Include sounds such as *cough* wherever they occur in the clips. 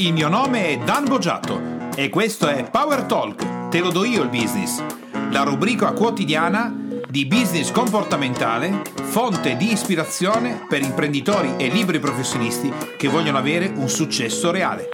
Il mio nome è Dan Boggiato e questo è Power Talk, te lo do io il business, la rubrica quotidiana di business comportamentale, fonte di ispirazione per imprenditori e liberi professionisti che vogliono avere un successo reale.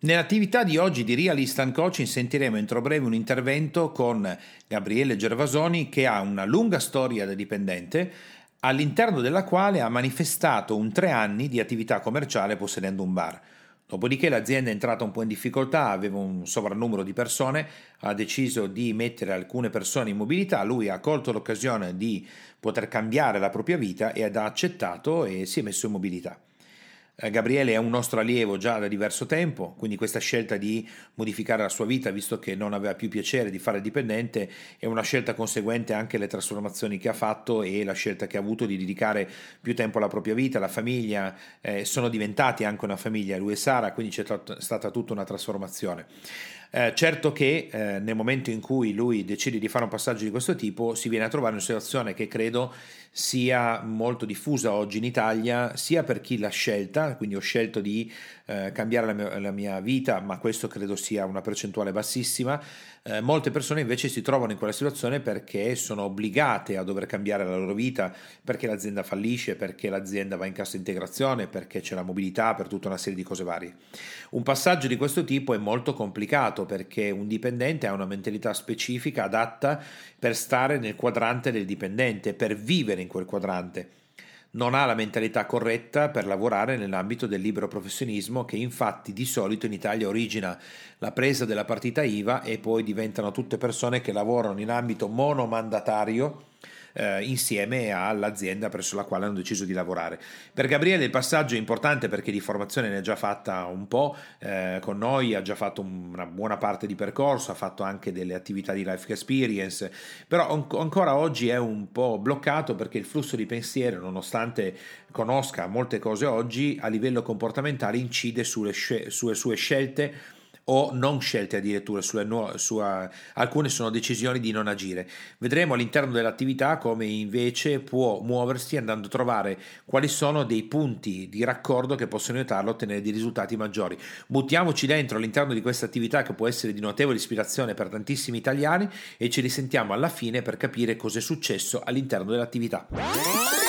Nell'attività di oggi di Real Instant Coaching sentiremo entro breve un intervento con Gabriele Gervasoni che ha una lunga storia da dipendente all'interno della quale ha manifestato un tre anni di attività commerciale possedendo un bar. Dopodiché l'azienda è entrata un po' in difficoltà, aveva un sovrannumero di persone, ha deciso di mettere alcune persone in mobilità, lui ha colto l'occasione di poter cambiare la propria vita e ha accettato e si è messo in mobilità. Eh, Gabriele è un nostro allievo già da diverso tempo, quindi questa scelta di modificare la sua vita, visto che non aveva più piacere di fare dipendente, è una scelta conseguente anche alle trasformazioni che ha fatto e la scelta che ha avuto di dedicare più tempo alla propria vita, alla famiglia, eh, sono diventati anche una famiglia, lui e Sara, quindi c'è stata tutta una trasformazione. Eh, certo che eh, nel momento in cui lui decide di fare un passaggio di questo tipo si viene a trovare una situazione che credo sia molto diffusa oggi in Italia, sia per chi l'ha scelta, quindi ho scelto di eh, cambiare la mia, la mia, vita, ma questo credo sia una percentuale bassissima. Eh, molte persone invece si trovano in quella situazione perché sono obbligate a dover cambiare la loro vita, perché l'azienda fallisce, perché l'azienda va in cassa integrazione, perché c'è la mobilità, per tutta una serie di cose varie. Un passaggio di questo tipo è molto complicato perché un dipendente ha una mentalità specifica adatta per stare nel quadrante del dipendente, per vivere in quel quadrante. Non ha la mentalità corretta per lavorare nell'ambito del libero professionismo che infatti di solito in Italia origina la presa della partita IVA e poi diventano tutte persone che lavorano in ambito monomandatario eh, insieme all'azienda presso la quale hanno deciso di lavorare. Per Gabriele il passaggio è importante perché di formazione ne ha già fatta un po' eh, con noi, ha già fatto una buona parte di percorso, ha fatto anche delle attività di life experience, però an- ancora oggi è un po' bloccato perché il flusso di pensiero, nonostante conosca molte cose oggi, a livello comportamentale incide sulle, sce- sulle sue scelte o non scelte addirittura, sulle nu- su, alcune sono decisioni di non agire. Vedremo all'interno dell'attività come invece può muoversi andando a trovare quali sono dei punti di raccordo che possono aiutarlo a ottenere dei risultati maggiori. Buttiamoci dentro all'interno di questa attività che può essere di notevole ispirazione per tantissimi italiani e ci risentiamo alla fine per capire cosa è successo all'interno dell'attività.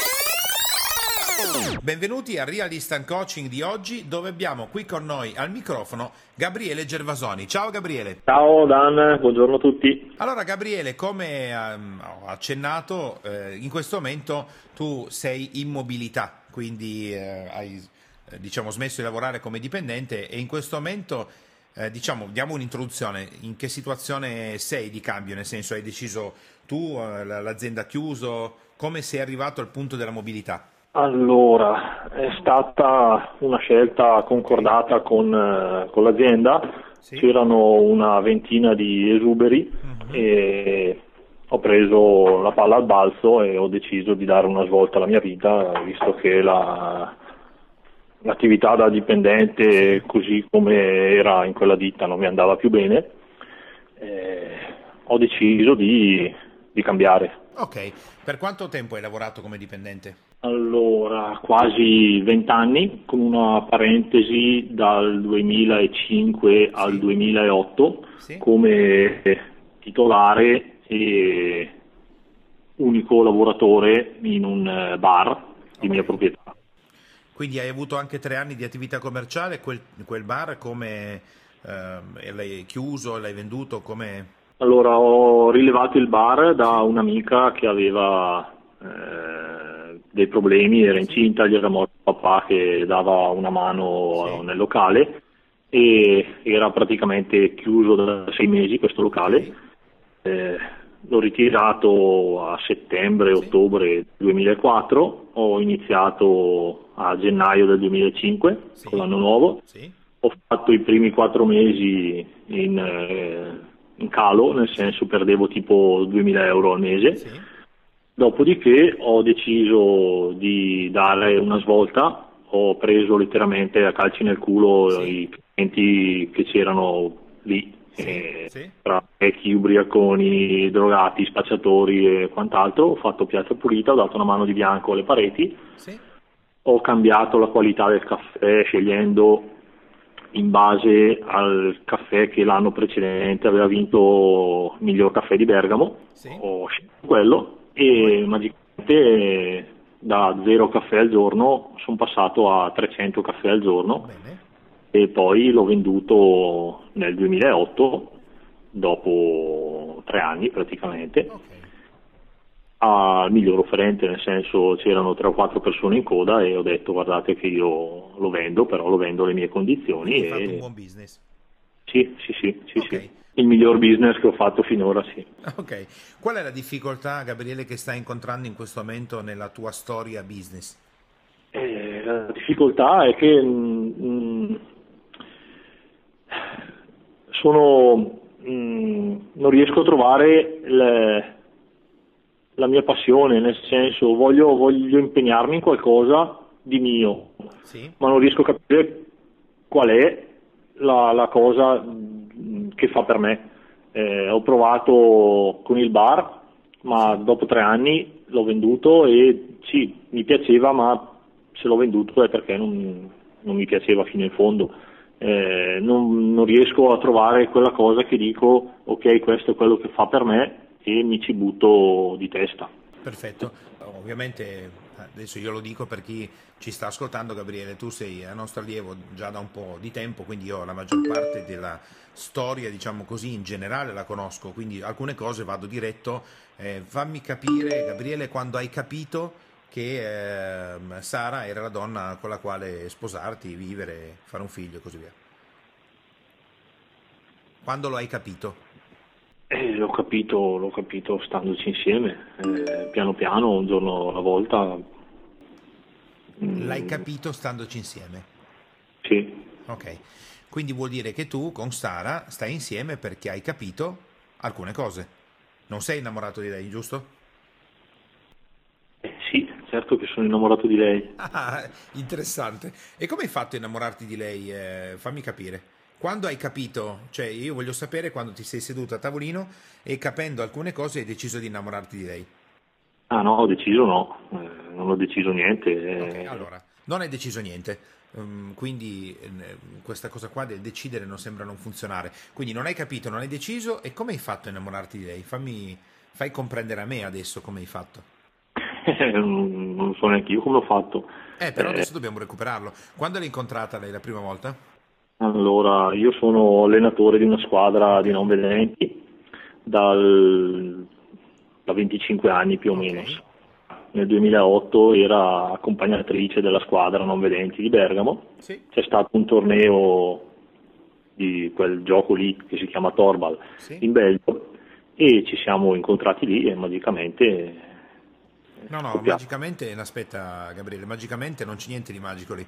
Benvenuti a Real Instant Coaching di oggi dove abbiamo qui con noi al microfono Gabriele Gervasoni. Ciao Gabriele. Ciao Dan, buongiorno a tutti. Allora Gabriele, come um, ho accennato, eh, in questo momento tu sei in mobilità, quindi eh, hai eh, diciamo, smesso di lavorare come dipendente e in questo momento eh, diciamo, diamo un'introduzione, in che situazione sei di cambio, nel senso hai deciso tu, l'azienda ha chiuso, come sei arrivato al punto della mobilità? Allora, è stata una scelta concordata con, eh, con l'azienda, sì. c'erano una ventina di esuberi uh-huh. e ho preso la palla al balzo e ho deciso di dare una svolta alla mia vita, visto che la, l'attività da dipendente, così come era in quella ditta, non mi andava più bene. Eh, ho deciso di, di cambiare. Ok, per quanto tempo hai lavorato come dipendente? Allora, quasi vent'anni, con una parentesi dal 2005 sì. al 2008 sì. come titolare e unico lavoratore in un eh, bar di okay. mia proprietà. Quindi hai avuto anche tre anni di attività commerciale, quel, quel bar come eh, l'hai chiuso, l'hai venduto, come... Allora, ho rilevato il bar da un'amica che aveva eh, dei problemi, era incinta, gli era morto il papà che dava una mano sì. nel locale e era praticamente chiuso da sei mesi questo locale. Sì. Eh, l'ho ritirato a settembre-ottobre sì. 2004, ho iniziato a gennaio del 2005 con l'anno nuovo. Ho fatto i primi quattro mesi in... Eh, in calo, nel senso perdevo tipo 2000 euro al mese. Sì. Dopodiché ho deciso di dare una svolta, ho preso letteralmente a calci nel culo sì. i clienti che c'erano lì, sì, eh, tra vecchi ubriaconi, drogati, spacciatori e quant'altro, ho fatto piazza pulita, ho dato una mano di bianco alle pareti, ho cambiato la qualità del caffè scegliendo in base al caffè che l'anno precedente aveva vinto il miglior caffè di Bergamo, sì. ho scelto quello e magicamente da zero caffè al giorno sono passato a 300 caffè al giorno Bene. e poi l'ho venduto nel 2008 dopo tre anni praticamente. Okay al miglior offerente, nel senso c'erano tre o quattro persone in coda e ho detto guardate che io lo vendo, però lo vendo alle mie condizioni. Hai e... fatto un buon business? Sì, sì, sì, sì, okay. sì, Il miglior business che ho fatto finora, sì. Ok. Qual è la difficoltà, Gabriele, che stai incontrando in questo momento nella tua storia business? Eh, la difficoltà è che mh, mm, mm, sono, mh, mm, non riesco a trovare le, la mia passione, nel senso voglio, voglio impegnarmi in qualcosa di mio, sì. ma non riesco a capire qual è la, la cosa che fa per me. Eh, ho provato con il bar, ma dopo tre anni l'ho venduto e sì, mi piaceva, ma se l'ho venduto è perché non, non mi piaceva fino in fondo. Eh, non, non riesco a trovare quella cosa che dico ok questo è quello che fa per me e mi ci butto di testa. Perfetto, ovviamente adesso io lo dico per chi ci sta ascoltando Gabriele, tu sei a nostro allievo già da un po' di tempo, quindi io la maggior parte della storia, diciamo così, in generale la conosco, quindi alcune cose vado diretto, eh, fammi capire Gabriele quando hai capito che eh, Sara era la donna con la quale sposarti, vivere, fare un figlio e così via. Quando lo hai capito? Eh, l'ho, capito, l'ho capito standoci insieme, eh, piano piano, un giorno alla volta. Mm. L'hai capito standoci insieme? Sì. Ok, quindi vuol dire che tu con Sara stai insieme perché hai capito alcune cose. Non sei innamorato di lei, giusto? Eh, sì, certo che sono innamorato di lei. *laughs* Ah, interessante. E come hai fatto a innamorarti di lei? Eh, fammi capire. Quando hai capito, cioè io voglio sapere quando ti sei seduto a tavolino e capendo alcune cose hai deciso di innamorarti di lei. Ah no, ho deciso no, eh, non ho deciso niente. Eh. Okay, allora, non hai deciso niente, um, quindi eh, questa cosa qua del decidere non sembra non funzionare. Quindi non hai capito, non hai deciso e come hai fatto a innamorarti di lei? Fammi, fai comprendere a me adesso come hai fatto. *laughs* non so neanche io come ho fatto. Eh, però adesso dobbiamo recuperarlo. Quando l'hai incontrata lei la prima volta? Allora, io sono allenatore di una squadra di non vedenti dal, da 25 anni più o meno. Nel 2008 era accompagnatrice della squadra non vedenti di Bergamo. Sì. C'è stato un torneo di quel gioco lì che si chiama Torbal sì. in Belgio e ci siamo incontrati lì e magicamente No, no, magicamente, aspetta Gabriele, magicamente non c'è niente di magico lì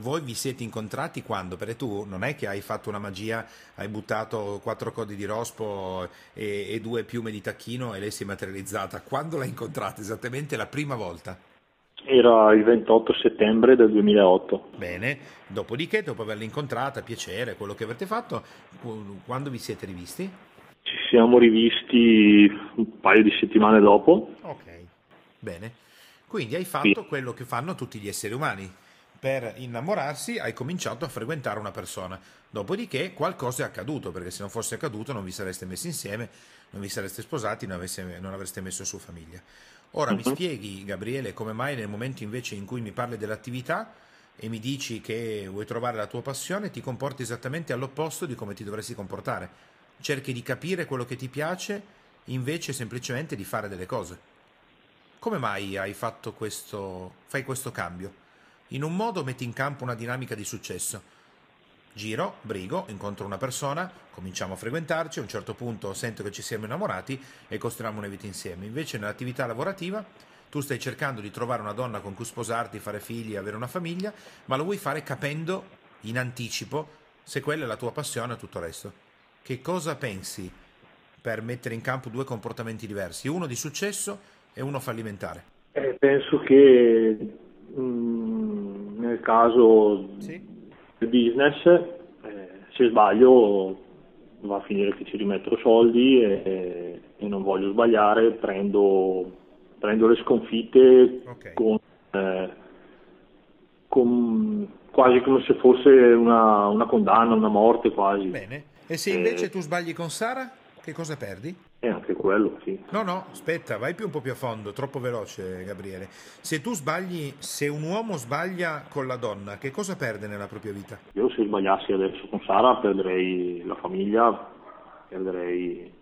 voi vi siete incontrati quando? Perché tu non è che hai fatto una magia, hai buttato quattro codi di rospo e, e due piume di tacchino e lei si è materializzata. Quando l'hai incontrata esattamente la prima volta? Era il 28 settembre del 2008. Bene, dopodiché, dopo averla incontrata, piacere, quello che avete fatto, quando vi siete rivisti? Ci siamo rivisti un paio di settimane dopo. Ok, bene. Quindi hai fatto sì. quello che fanno tutti gli esseri umani, per innamorarsi hai cominciato a frequentare una persona. Dopodiché qualcosa è accaduto, perché se non fosse accaduto non vi sareste messi insieme, non vi sareste sposati, non, avesse, non avreste messo su famiglia. Ora uh-huh. mi mhm. spieghi, Gabriele, come mai nel momento invece in cui mi parli dell'attività e mi dici che vuoi trovare la tua passione, ti comporti esattamente all'opposto di come ti dovresti comportare. Cerchi di capire quello che ti piace invece semplicemente di fare delle cose. Come mai hai fatto questo, fai questo cambio? In un modo metti in campo una dinamica di successo. Giro, brigo, incontro una persona, cominciamo a frequentarci, a un certo punto sento che ci siamo innamorati e costruiamo una vita insieme. Invece nell'attività lavorativa tu stai cercando di trovare una donna con cui sposarti, fare figli, avere una famiglia, ma lo vuoi fare capendo in anticipo se quella è la tua passione e tutto il resto. Che cosa pensi per mettere in campo due comportamenti diversi, uno di successo e uno fallimentare? Eh, penso che mm, nel caso sì. del business, eh, se sbaglio va a finire che ci rimetto soldi e, e non voglio sbagliare, prendo, prendo le sconfitte okay. con, eh, con, quasi come se fosse una, una condanna, una morte quasi. Bene. E se invece eh, tu sbagli con Sara, che cosa perdi? E anche quello, sì. No, no, aspetta, vai più un po' più a fondo, troppo veloce, Gabriele. Se tu sbagli, se un uomo sbaglia con la donna, che cosa perde nella propria vita? Io se sbagliassi adesso con Sara perderei la famiglia, perderei,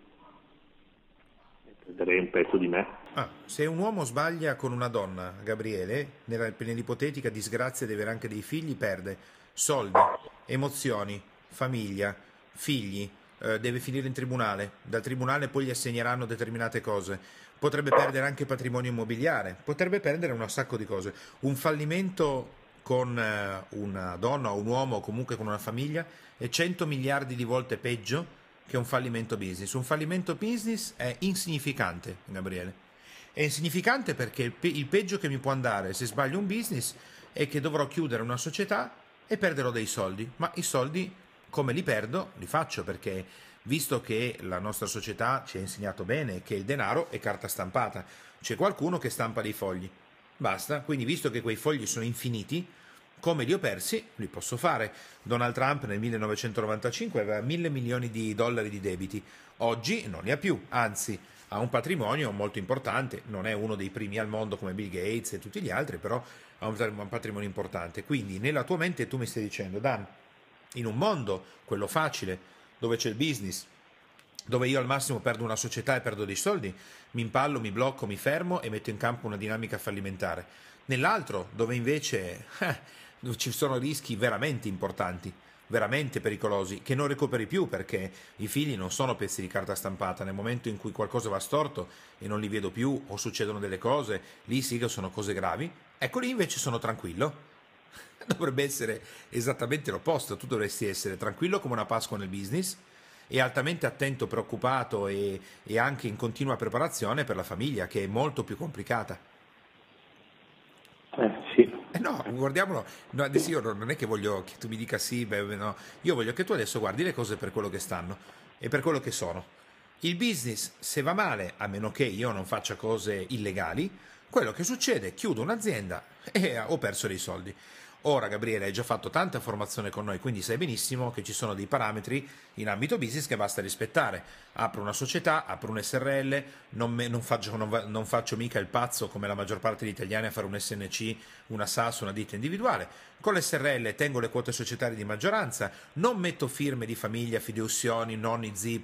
perderei un pezzo di me. Ah, se un uomo sbaglia con una donna, Gabriele, nella, nell'ipotetica disgrazia di avere anche dei figli, perde soldi, emozioni, famiglia, figli, eh, deve finire in tribunale, dal tribunale poi gli assegneranno determinate cose, potrebbe perdere anche patrimonio immobiliare, potrebbe perdere un sacco di cose. Un fallimento con eh, una donna o un uomo o comunque con una famiglia è 100 miliardi di volte peggio che un fallimento business. Un fallimento business è insignificante, Gabriele. È insignificante perché il, il peggio che mi può andare se sbaglio un business è che dovrò chiudere una società e perderò dei soldi, ma i soldi come li perdo? Li faccio perché visto che la nostra società ci ha insegnato bene che il denaro è carta stampata, c'è qualcuno che stampa dei fogli. Basta, quindi visto che quei fogli sono infiniti, come li ho persi, li posso fare. Donald Trump nel 1995 aveva mille milioni di dollari di debiti, oggi non ne ha più, anzi ha un patrimonio molto importante, non è uno dei primi al mondo come Bill Gates e tutti gli altri, però ha un patrimonio importante. Quindi nella tua mente tu mi stai dicendo, Dan, in un mondo, quello facile, dove c'è il business, dove io al massimo perdo una società e perdo dei soldi, mi impallo, mi blocco, mi fermo e metto in campo una dinamica fallimentare. Nell'altro, dove invece eh, ci sono rischi veramente importanti, veramente pericolosi, che non recuperi più perché i figli non sono pezzi di carta stampata. Nel momento in cui qualcosa va storto e non li vedo più o succedono delle cose, lì sì che sono cose gravi. Ecco lì invece sono tranquillo *laughs* dovrebbe essere esattamente l'opposto. Tu dovresti essere tranquillo come una Pasqua nel business e altamente attento, preoccupato e, e anche in continua preparazione per la famiglia, che è molto più complicata. Eh, sì. Eh no, guardiamolo. No, adesso io non è che voglio che tu mi dica sì, beh, no. Io voglio che tu adesso guardi le cose per quello che stanno e per quello che sono. Il business, se va male, a meno che io non faccia cose illegali, quello che succede, chiudo un'azienda *laughs* e ho perso dei soldi. Ora Gabriele hai già fatto tanta formazione con noi, quindi sai benissimo che ci sono dei parametri in ambito business che basta rispettare. Apro una società, apro un SRL, non, me, non, faccio, non, non, faccio, mica il pazzo come la maggior parte degli italiani a fare un SNC, una SAS, una ditta individuale. Con l'SRL tengo le quote societarie di maggioranza, non metto firme di famiglia, fideussioni, nonni, zii,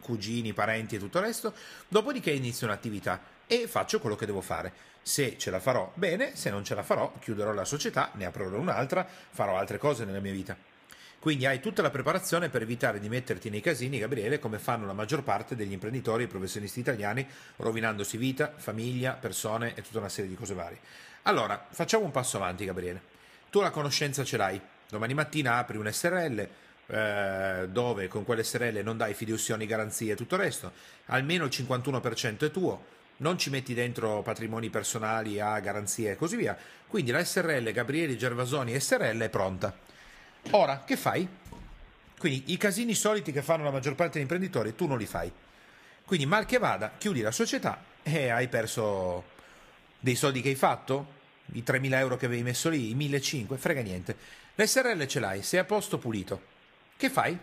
cugini, parenti e tutto il resto, dopodiché inizio un'attività e faccio quello che devo fare. Se ce la farò, bene, se non ce la farò, chiuderò la società, ne aprirò un'altra, farò altre cose nella mia vita. Quindi hai tutta la preparazione per evitare di metterti nei casini, Gabriele, come fanno la maggior parte degli imprenditori e professionisti italiani, rovinandosi vita, famiglia, persone e tutta una serie di cose varie. Allora, facciamo un passo avanti, Gabriele. Tu la conoscenza ce l'hai. Domani mattina apri un SRL, eh, dove con quell'SRL non dai fideussioni, garanzie e tutto il resto, almeno il 51% è tuo, non ci metti dentro patrimoni personali a garanzie e così via. Quindi la SRL Gabriele Gervasoni SRL è pronta. Ora, che fai? Quindi i casini soliti che fanno la maggior parte degli imprenditori tu non li fai. Quindi mal che vada, chiudi la società e hai perso dei soldi che hai fatto, i 3.000 euro che avevi messo lì, i 1.500, frega niente. L'SRL ce l'hai, sei a posto pulito. Che fai?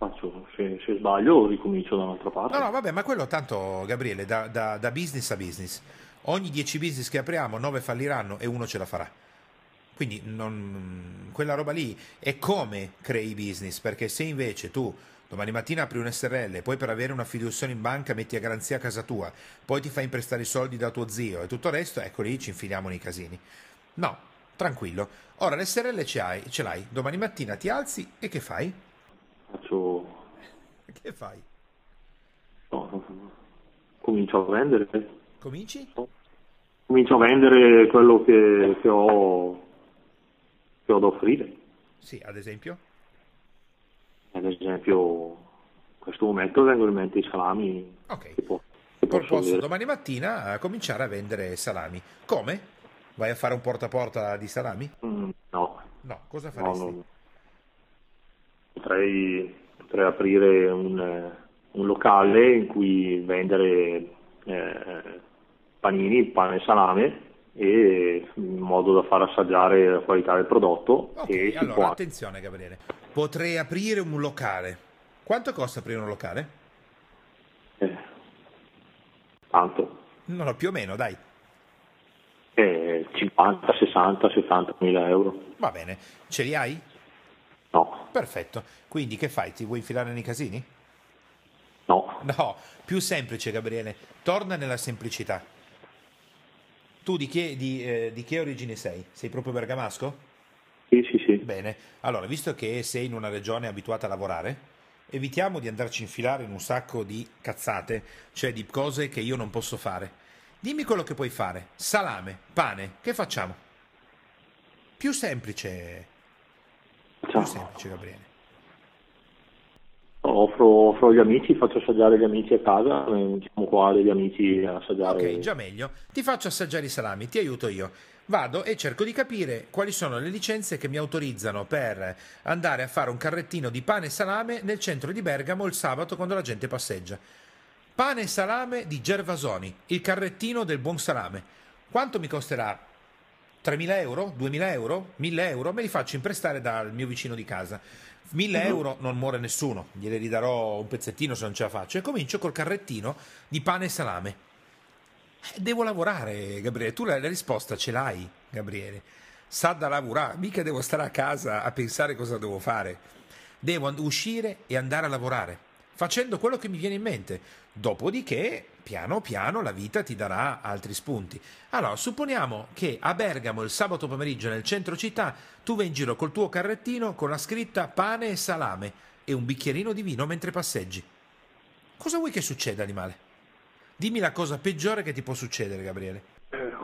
Faccio, se, se, sbaglio ricomincio da un'altra parte. No, no, vabbè, ma quello tanto, Gabriele, da, da, da business a business. Ogni 10 business che apriamo, 9 falliranno e uno ce la farà. Quindi non, quella roba lì è come crei business, perché se invece tu domani mattina apri un SRL, poi per avere una fiduzione in banca metti a garanzia a casa tua, poi ti fai imprestare i soldi da tuo zio e tutto il resto, ecco lì ci infiliamo nei casini. No, tranquillo. Ora l'SRL ce, hai, ce l'hai, domani mattina ti alzi e che fai? Faccio... Che fai? No, comincio a vendere. Cominci? Comincio a vendere quello che, che, ho, che ho da offrire. Sì, ad esempio? Ad esempio, in questo momento vengono in mente i salami. Ok. Che può, che domani mattina a cominciare a vendere salami. Come? Vai a fare un porta a porta di salami? Mm, no. No, cosa faresti? No, no potrei, potrei aprire un, un, locale in cui vendere eh, panini, pane e salame e in modo da far assaggiare la qualità del prodotto. Ok, allora può... attenzione Gabriele, potrei aprire un locale. Quanto costa aprire un locale? Eh, tanto. No, no, più o meno, dai. Eh, 50, 60, 70 mila euro. Va bene, ce li hai? No. Perfetto, quindi che fai? Ti vuoi infilare nei casini? No. No, più semplice Gabriele, torna nella semplicità. Tu di che, di, eh, di che origine sei? Sei proprio bergamasco? Sì, sì, sì. Bene, allora, visto che sei in una regione abituata a lavorare, evitiamo di andarci a infilare in un sacco di cazzate, cioè di cose che io non posso fare. Dimmi quello che puoi fare. Salame, pane, che facciamo? Più semplice. Più semplice, Gabriele offro, offro agli amici, faccio assaggiare gli amici a casa, siamo qua degli amici a assaggiare. Ok, già meglio. Ti faccio assaggiare i salami, ti aiuto io. Vado e cerco di capire quali sono le licenze che mi autorizzano per andare a fare un carrettino di pane e salame nel centro di Bergamo il sabato quando la gente passeggia. Pane e salame di Gervasoni, il carrettino del buon salame. Quanto mi costerà? 3.000 euro? 2.000 euro? 1.000 euro? Me li faccio imprestare dal mio vicino di casa. 1000 uh-huh. euro non muore nessuno, gliene ridarò un pezzettino se non ce la faccio e comincio col carrettino di pane e salame. Eh, devo lavorare, Gabriele, tu la, la risposta ce l'hai, Gabriele. Sa da lavorare, mica devo stare a casa a pensare cosa devo fare. Devo uscire e andare a lavorare, facendo quello che mi viene in mente. Dopodiché, piano piano, la vita ti darà altri spunti. Allora, supponiamo che a Bergamo il sabato pomeriggio nel centro città tu vai in giro col tuo carrettino con la scritta pane e salame e un bicchierino di vino mentre passeggi. Cosa vuoi che succeda, animale? Dimmi la cosa peggiore che ti può succedere, Gabriele.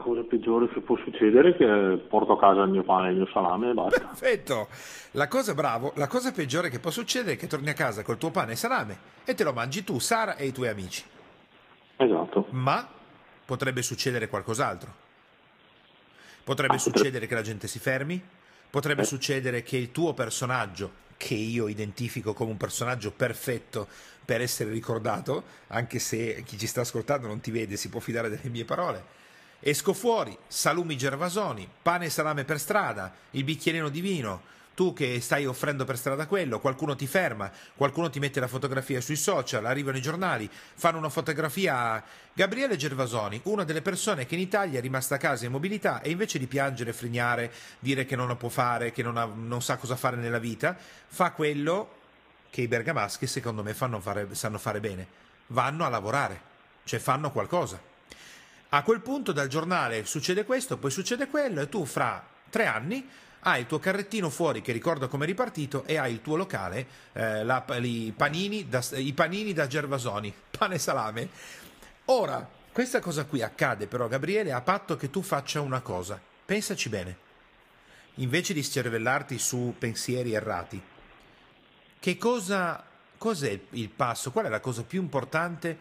La cosa peggiore che può succedere è che porto a casa il mio pane e il mio salame e basta. Perfetto! La cosa bravo, la cosa peggiore che può succedere è che torni a casa col tuo pane e salame e te lo mangi tu, Sara e i tuoi amici. Esatto. Ma potrebbe succedere qualcos'altro. Potrebbe ah, succedere potrebbe... che la gente si fermi, potrebbe eh. succedere che il tuo personaggio, che io identifico come un personaggio perfetto per essere ricordato, anche se chi ci sta ascoltando non ti vede, si può fidare delle mie parole. Esco fuori, salumi gervasoni, pane e salame per strada, il bicchierino di vino, tu che stai offrendo per strada quello, qualcuno ti ferma, qualcuno ti mette la fotografia sui social, arrivano i giornali, fanno una fotografia a Gabriele Gervasoni, una delle persone che in Italia è rimasta a casa in mobilità e invece di piangere, frignare, dire che non lo può fare, che non, ha, non sa cosa fare nella vita, fa quello che i bergamaschi secondo me fare, sanno fare bene, vanno a lavorare, cioè fanno qualcosa. A quel punto dal giornale succede questo, poi succede quello e tu fra tre anni hai il tuo carrettino fuori che ricorda come è ripartito e hai il tuo locale, eh, la, i, panini da, i panini da Gervasoni, *laughs* pane e salame. Ora, questa cosa qui accade però, Gabriele, a patto che tu faccia una cosa. Pensaci bene. Invece di scervellarti su pensieri errati, che cosa, cos'è il passo? Qual è la cosa più importante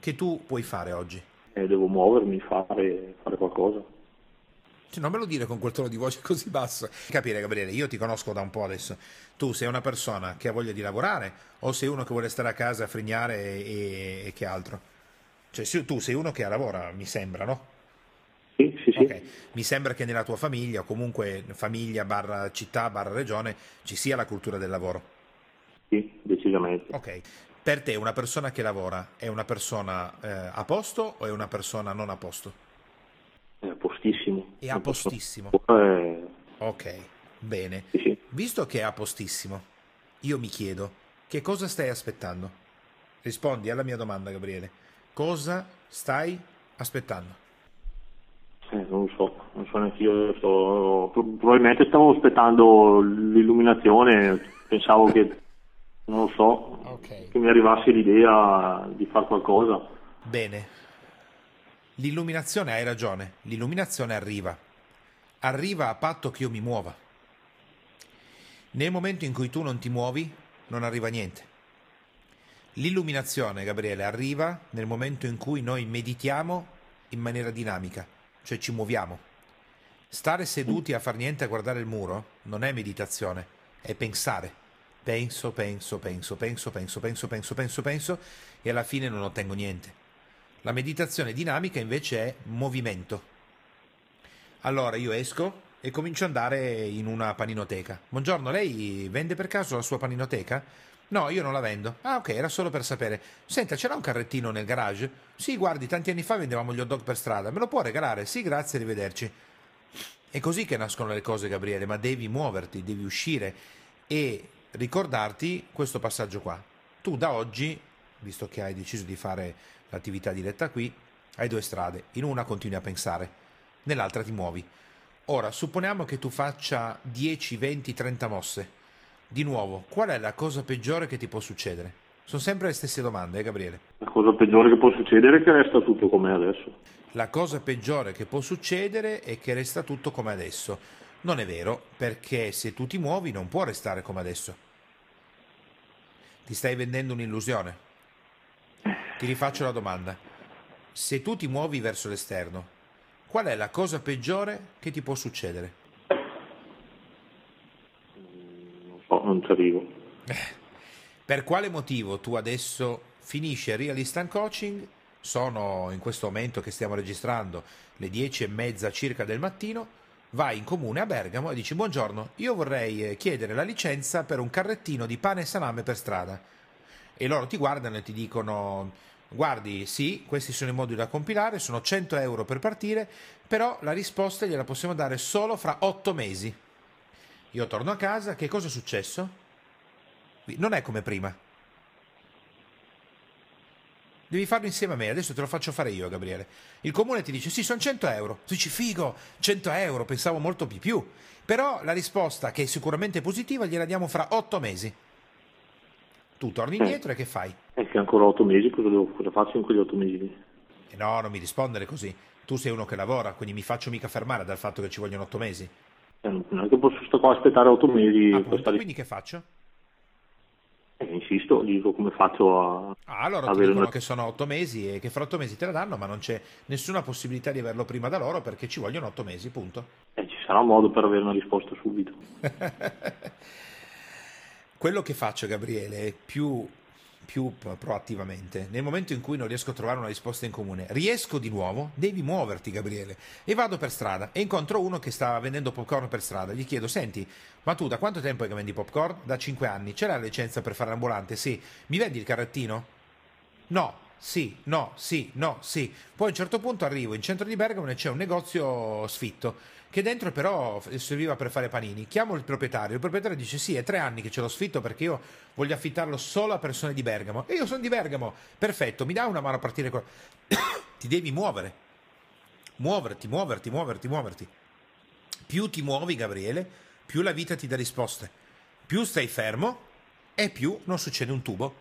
che tu puoi fare oggi? Eh, devo muovermi, fare, fare qualcosa. Cioè, non me lo dire con quel tono di voce *laughs* così basso. Capire, Gabriele, io ti conosco da un po' adesso. Tu sei una persona che ha voglia di lavorare o sei uno che vuole stare a casa a frignare e, e, che altro? Cioè, tu sei uno che lavora, mi sembra, no? Sì, sì, sì. Okay. Mi sembra che nella tua famiglia, o comunque famiglia barra città barra regione, ci sia la cultura del lavoro. Sì, decisamente. Ok. Per te una persona che lavora è una persona eh, a posto o è una persona non a posto? È a postissimo. È a postissimo. Eh... Ok, bene. Sì, sì. Visto che è a postissimo, io mi chiedo, che cosa stai aspettando? Rispondi alla mia domanda, Gabriele. Cosa stai aspettando? Eh, non lo so, non so neanche io. Sto... Probabilmente stavo aspettando l'illuminazione, pensavo che, non lo so, okay. che mi arrivasse l'idea di fare qualcosa. Bene, L'illuminazione, hai ragione, l'illuminazione arriva. Arriva a patto che io mi muova. Nel momento in cui tu non ti muovi, non arriva niente. L'illuminazione, Gabriele, arriva nel momento in cui noi meditiamo in maniera dinamica, cioè ci muoviamo. Stare seduti a far niente a guardare il muro non è meditazione, è pensare. Penso, penso, penso, penso, penso, penso, penso, penso, penso e alla fine non ottengo niente. La meditazione dinamica invece è movimento. Allora io esco e comincio ad andare in una paninoteca. Buongiorno, lei vende per caso la sua paninoteca? No, io non la vendo. Ah, ok, era solo per sapere. Senta, c'era un carrettino nel garage? Sì, guardi, tanti anni fa vendevamo gli hot dog per strada. Me lo può regalare? Sì, grazie, arrivederci. È così che nascono le cose, Gabriele, ma devi muoverti, devi uscire e ricordarti questo passaggio qua. Tu da oggi, visto che hai deciso di fare l'attività diretta qui, hai due strade. In una continui a pensare, nell'altra ti muovi. Ora, supponiamo che tu faccia 10, 20, 30 mosse di nuovo, qual è la cosa peggiore che ti può succedere? Sono sempre le stesse domande, eh, Gabriele? La cosa peggiore che può succedere è che resta tutto come adesso. La cosa peggiore che può succedere è che resta tutto come adesso. Non è vero, perché se tu ti muovi non può restare come adesso. Ti stai vendendo un'illusione. Ti rifaccio la domanda. Se tu ti muovi verso l'esterno, qual è la cosa peggiore che ti può succedere? Oh, non ci arrivo. Per quale motivo tu adesso finisci a Real Instant Coaching? Sono in questo momento che stiamo registrando le dieci e mezza circa del mattino. Vai in comune a Bergamo e dici: Buongiorno, io vorrei eh, chiedere la licenza per un carrettino di pane e salame per strada. E loro ti guardano e ti dicono: Guardi, sì, questi sono i moduli da compilare, sono 100 euro per partire, però la risposta gliela possiamo dare solo fra 8 mesi. Io torno a casa, che cosa è successo? Non è come prima. Devi farlo insieme a me, adesso te lo faccio fare io, Gabriele. Il comune ti dice sì, sono 100 euro. Tu dici figo, 100 euro, pensavo molto di più. Però la risposta, che è sicuramente positiva, gliela diamo fra 8 mesi. Tu torni indietro eh. e che fai? È che ancora 8 mesi, cosa, devo, cosa faccio in quegli 8 mesi? Eh no, non mi rispondere così. Tu sei uno che lavora, quindi mi faccio mica fermare dal fatto che ci vogliono 8 mesi. Eh, non è che posso stare qua a aspettare otto mesi. Appunto, stare... Quindi che faccio? Insisto, dico come faccio a... Ah, allora ti dicono una... che sono otto mesi e che fra otto mesi te la danno, ma non c'è nessuna possibilità di averlo prima da loro perché ci vogliono otto mesi, punto. Eh, ci sarà modo per avere una risposta subito. *laughs* Quello che faccio, Gabriele, è più più proattivamente. Nel momento in cui non riesco a trovare una risposta in comune, riesco di nuovo, devi muoverti Gabriele. E vado per strada e incontro uno che sta vendendo popcorn per strada. Gli chiedo, senti, ma tu da quanto tempo è che vendi popcorn? Da 5 anni. C'è la licenza per fare l'ambulante? Sì. Mi vendi il carrettino? No sì, no, sì, no, sì. Poi a un certo punto arrivo in centro di Bergamo e c'è un negozio sfitto che dentro però serviva per fare panini. Chiamo il proprietario, il proprietario dice sì, è tre anni che ce l'ho sfitto perché io voglio affittarlo solo a persone di Bergamo. E io sono di Bergamo, perfetto, mi dà una mano a partire qua. *coughs* ti devi muovere, muoverti, muoverti, muoverti, muoverti. Più ti muovi, Gabriele, più la vita ti dà risposte. Più stai fermo e più non succede un tubo.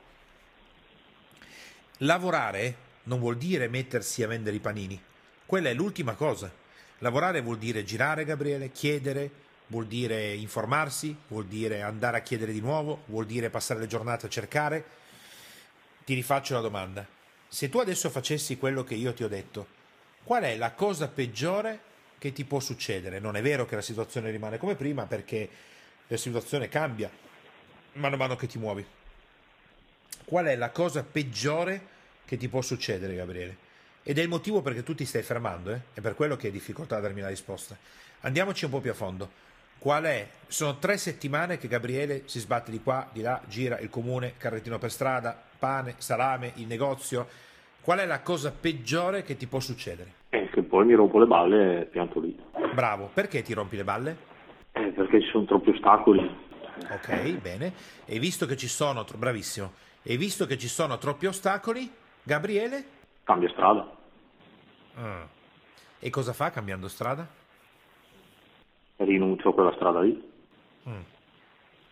Lavorare non vuol dire mettersi a vendere i panini. Quella è l'ultima cosa. Lavorare vuol dire girare, Gabriele, chiedere, vuol dire informarsi, vuol dire andare a chiedere di nuovo, vuol dire passare le giornate a cercare. Ti rifaccio la domanda. Se tu adesso facessi quello che io ti ho detto, qual è la cosa peggiore che ti può succedere? Non è vero che la situazione rimane come prima perché la situazione cambia mano a mano che ti muovi qual è la cosa peggiore che ti può succedere, Gabriele? Ed è il motivo perché tu ti stai fermando, eh? è per quello che hai difficoltà a darmi la risposta. Andiamoci un po' più a fondo. Qual è? Sono tre settimane che Gabriele si sbatte di qua, di là, gira il comune, carrettino per strada, pane, salame, il negozio. Qual è la cosa peggiore che ti può succedere? Eh, che poi mi rompo le balle e pianto lì. Bravo, perché ti rompi le balle? Eh, perché ci sono troppi ostacoli. Ok, bene. E visto che ci sono, bravissimo, e visto che ci sono troppi ostacoli, Gabriele? Cambia strada. Ah. E cosa fa cambiando strada? Rinuncio a quella strada lì. Mm.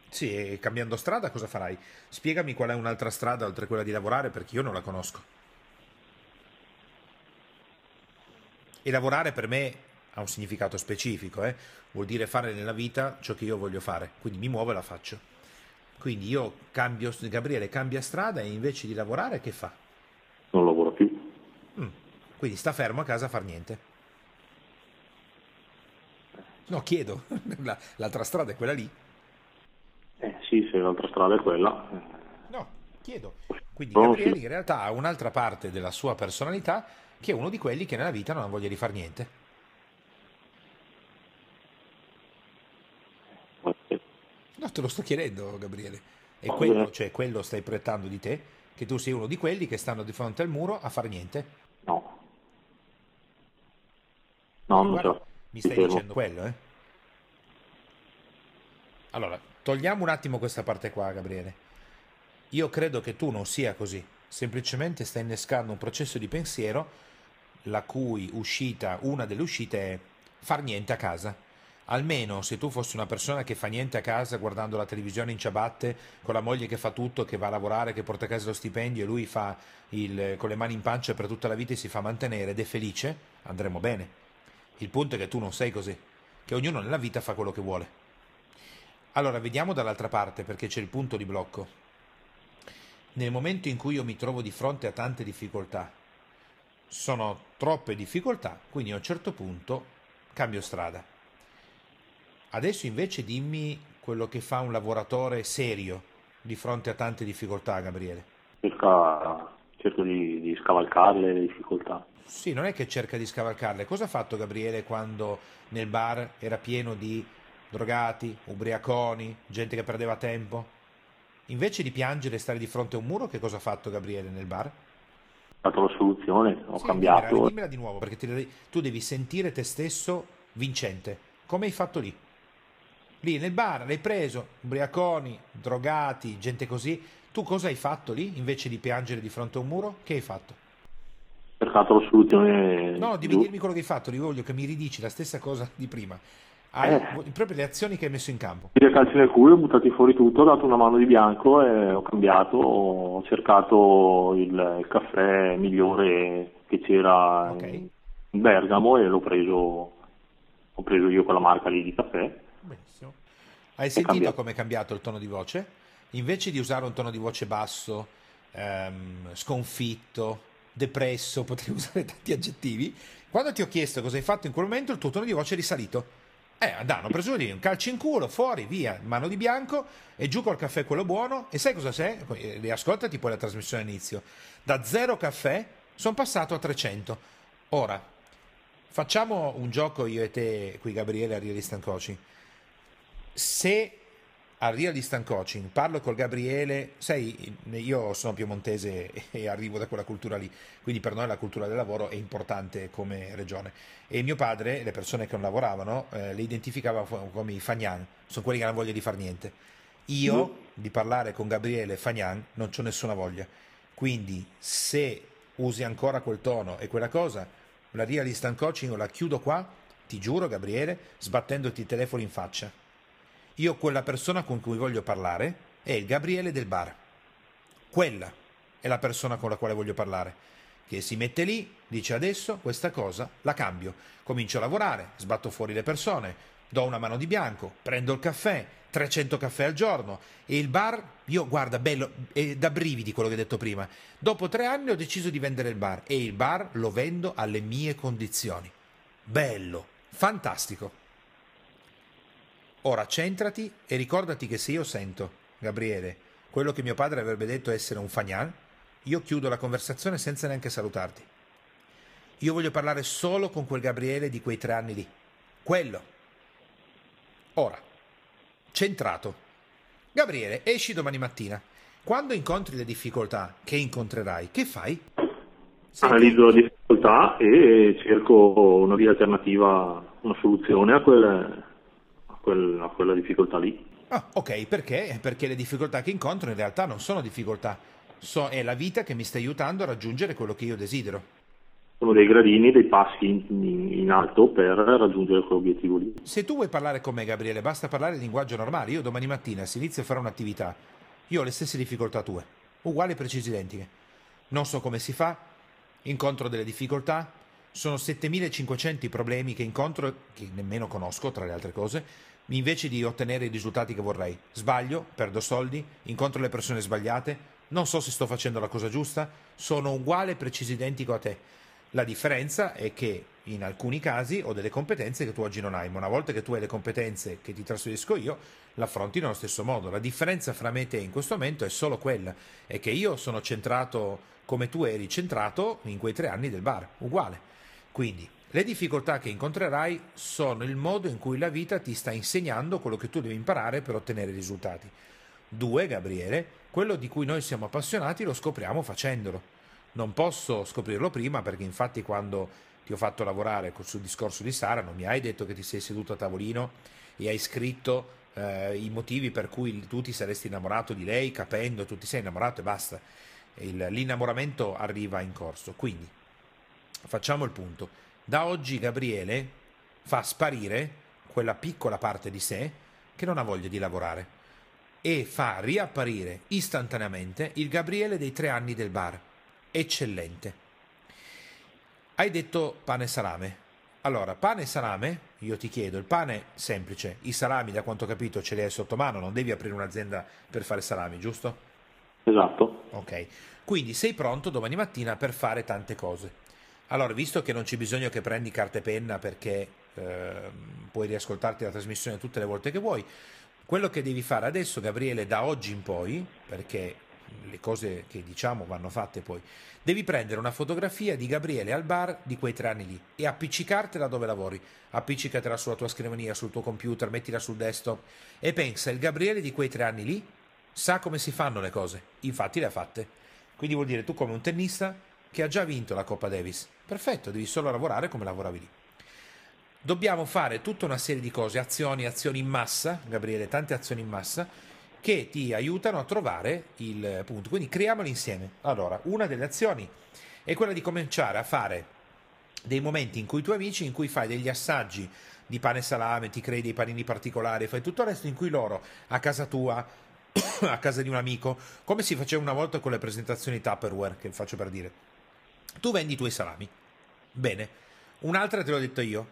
Sì, e cambiando strada cosa farai? Spiegami qual è un'altra strada oltre quella di lavorare perché io non la conosco. E lavorare per me ha un significato specifico, eh? vuol dire fare nella vita ciò che io voglio fare, quindi mi muovo e la faccio. Quindi io cambio, Gabriele cambia strada e invece di lavorare che fa? Quindi sta fermo a casa a far niente. No, chiedo, *laughs* l'altra strada è quella lì. Eh sì, se l'altra strada è quella. No, chiedo. Quindi boh, Gabriele in realtà ha un'altra parte della sua personalità che è uno di quelli che nella vita non ha voglia di far niente. No, te lo sto chiedendo, Gabriele. E quello, cioè, quello stai prettando di te, che tu sei uno di quelli che stanno di fronte al muro a far niente. So. mi stai Fermo. dicendo quello, eh? Allora, togliamo un attimo questa parte qua, Gabriele. Io credo che tu non sia così, semplicemente stai innescando un processo di pensiero la cui uscita, una delle uscite è far niente a casa. Almeno se tu fossi una persona che fa niente a casa guardando la televisione in ciabatte, con la moglie che fa tutto, che va a lavorare, che porta a casa lo stipendio e lui fa il, con le mani in pancia per tutta la vita e si fa mantenere ed è felice, andremo bene. Il punto è che tu non sei così, che ognuno nella vita fa quello che vuole. Allora, vediamo dall'altra parte perché c'è il punto di blocco. Nel momento in cui io mi trovo di fronte a tante difficoltà, sono troppe difficoltà, quindi a un certo punto cambio strada. Adesso invece dimmi quello che fa un lavoratore serio di fronte a tante difficoltà, Gabriele. Cerca- cerco di, di scavalcarle le difficoltà. Sì, non è che cerca di scavalcarle. Cosa ha fatto Gabriele quando nel bar era pieno di drogati, ubriaconi, gente che perdeva tempo? Invece di piangere e stare di fronte a un muro, che cosa ha fatto Gabriele nel bar? Ho dato la soluzione, ho Sì, cambiato. Dimmela, dimmela di nuovo, perché ti tu devi sentire te stesso vincente. Come hai fatto lì? Lì nel bar l'hai preso, ubriaconi, drogati, gente così. Tu cosa hai fatto lì invece di piangere di fronte a un muro? Che hai fatto? Ho cercato la soluzione. No, devi giusta. dirmi quello che hai fatto, io voglio che mi ridici la stessa cosa di prima. Hai Eh. proprio le azioni che hai messo in campo. Mi calci nel culo, ho buttati fuori tutto, ho dato una mano di bianco e ho cambiato, ho cercato il, caffè migliore che c'era Ok. in Bergamo e l'ho preso, ho preso io quella marca lì di caffè. Hai sentito come è cambiato il tono di voce? Invece di usare un tono di voce basso, ehm, sconfitto, depresso, *laughs* potrei usare tanti aggettivi, quando ti ho chiesto cosa hai fatto in quel momento, il tuo tono di voce è risalito. Eh, andavano, preso lì un calcio in culo, fuori, via, mano di bianco e giù col caffè quello buono. E sai cosa? Eh, Riascoltati poi la trasmissione all'inizio. Da zero caffè sono passato a 300. Ora, facciamo un gioco io e te qui, Gabriele, a Instant Coaching se a Real Instant Coaching parlo col Gabriele, sai, io sono piemontese *laughs* e arrivo da quella cultura lì, quindi per noi la cultura del lavoro è importante come regione. E mio padre, le persone che non lavoravano, eh, le identificava come i fagnan, sono quelli che non hanno voglia di fare niente. Io di parlare con Gabriele Fagnan non ho nessuna voglia. Quindi se usi ancora quel tono e quella cosa, la Real Instant Coaching la chiudo qua, ti giuro Gabriele, sbattendoti il telefono in faccia. Io quella persona con cui voglio parlare è il Gabriele del bar. Quella è la persona con la quale voglio parlare. Che si mette lì, dice adesso questa cosa la cambio. Comincio a lavorare, sbatto fuori le persone, do una mano di bianco, prendo il caffè, 300 caffè al giorno e il bar, io guarda, bello, è da brividi quello che hai detto prima. Dopo tre anni ho deciso di vendere il bar e il bar lo vendo alle mie condizioni. Bello, fantastico. Ora centrati e ricordati che se io sento, Gabriele, quello che mio padre avrebbe detto essere un fagnan, io chiudo la conversazione senza neanche salutarti. Io voglio parlare solo con quel Gabriele di quei tre anni lì. Quello. Ora, centrato. Gabriele, esci domani mattina. Quando incontri le difficoltà che incontrerai, che fai? Sei Analizzo la difficoltà e cerco una via alternativa, una soluzione a, quel- a quel- a quella difficoltà lì. Ah, ok, perché? Perché le difficoltà che incontro in realtà non sono difficoltà, so- è la vita che mi sta aiutando a raggiungere quello che io desidero. Sono dei gradini, dei passi in, alto per raggiungere quell'obiettivo lì. Se tu vuoi parlare con me, Gabriele, basta parlare in linguaggio normale. Io domani mattina, se inizio a fare un'attività, io ho le stesse difficoltà tue, uguali e precise identiche. Non so come si fa, incontro delle difficoltà, sono 7500 i problemi che incontro, che nemmeno conosco, tra le altre cose, invece di ottenere i risultati che vorrei. Sbaglio, perdo soldi, incontro le persone sbagliate, non so se sto facendo la cosa giusta, sono uguale preciso identico a te. La differenza è che in alcuni casi ho delle competenze che tu oggi non hai, ma una volta che tu hai le competenze che ti trasferisco io, l'affronti nello stesso modo. La differenza fra me e te in questo momento è solo quella, è che io sono centrato come tu eri centrato in quei tre anni del bar, uguale. Quindi Le difficoltà che incontrerai sono il modo in cui la vita ti sta insegnando quello che tu devi imparare per ottenere risultati. Due, Gabriele, quello di cui noi siamo appassionati lo scopriamo facendolo. Non posso scoprirlo prima perché infatti quando ti ho fatto lavorare sul discorso di Sara non mi hai detto che ti sei seduto a tavolino e hai scritto eh, i motivi per cui tu ti saresti innamorato di lei capendo tu ti sei innamorato e basta. Il, l'innamoramento arriva in corso. Quindi facciamo il punto. Da oggi Gabriele fa sparire quella piccola parte di sé che non ha voglia di lavorare e fa riapparire istantaneamente il Gabriele dei tre anni del bar. Eccellente. Hai detto pane e salame. Allora, pane e salame, io ti chiedo, il pane semplice, i salami da quanto ho capito ce li hai sotto mano, non devi aprire un'azienda per fare salami, giusto? Esatto. Ok, quindi sei pronto domani mattina per fare tante cose. Allora, visto che non c'è bisogno che prendi carta e penna perché eh, puoi riascoltarti la trasmissione tutte le volte che vuoi, quello che devi fare adesso, Gabriele, da oggi in poi, perché le cose che diciamo vanno fatte poi, devi prendere una fotografia di Gabriele al bar di quei tre anni lì e appiccicartela dove lavori. Appiccicatela sulla tua scrivania, sul tuo computer, mettila sul desktop e pensa, il Gabriele di quei tre anni lì sa come si fanno le cose, infatti le ha fatte. Quindi vuol dire tu come un tennista che ha già vinto la Coppa Davis. Perfetto, devi solo lavorare come lavoravi lì dobbiamo fare tutta una serie di cose, azioni, azioni in massa, Gabriele, tante azioni in massa, che ti aiutano a trovare il punto. Quindi creiamole insieme. Allora, una delle azioni è quella di cominciare a fare dei momenti in cui i tuoi amici, in cui fai degli assaggi di pane e salame, ti crei dei panini particolari, fai tutto il resto in cui loro, a casa tua, *coughs* a casa di un amico, come si faceva una volta con le presentazioni Tupperware, che faccio per dire, tu vendi i tuoi salami. Bene. Un'altra te l'ho detto io,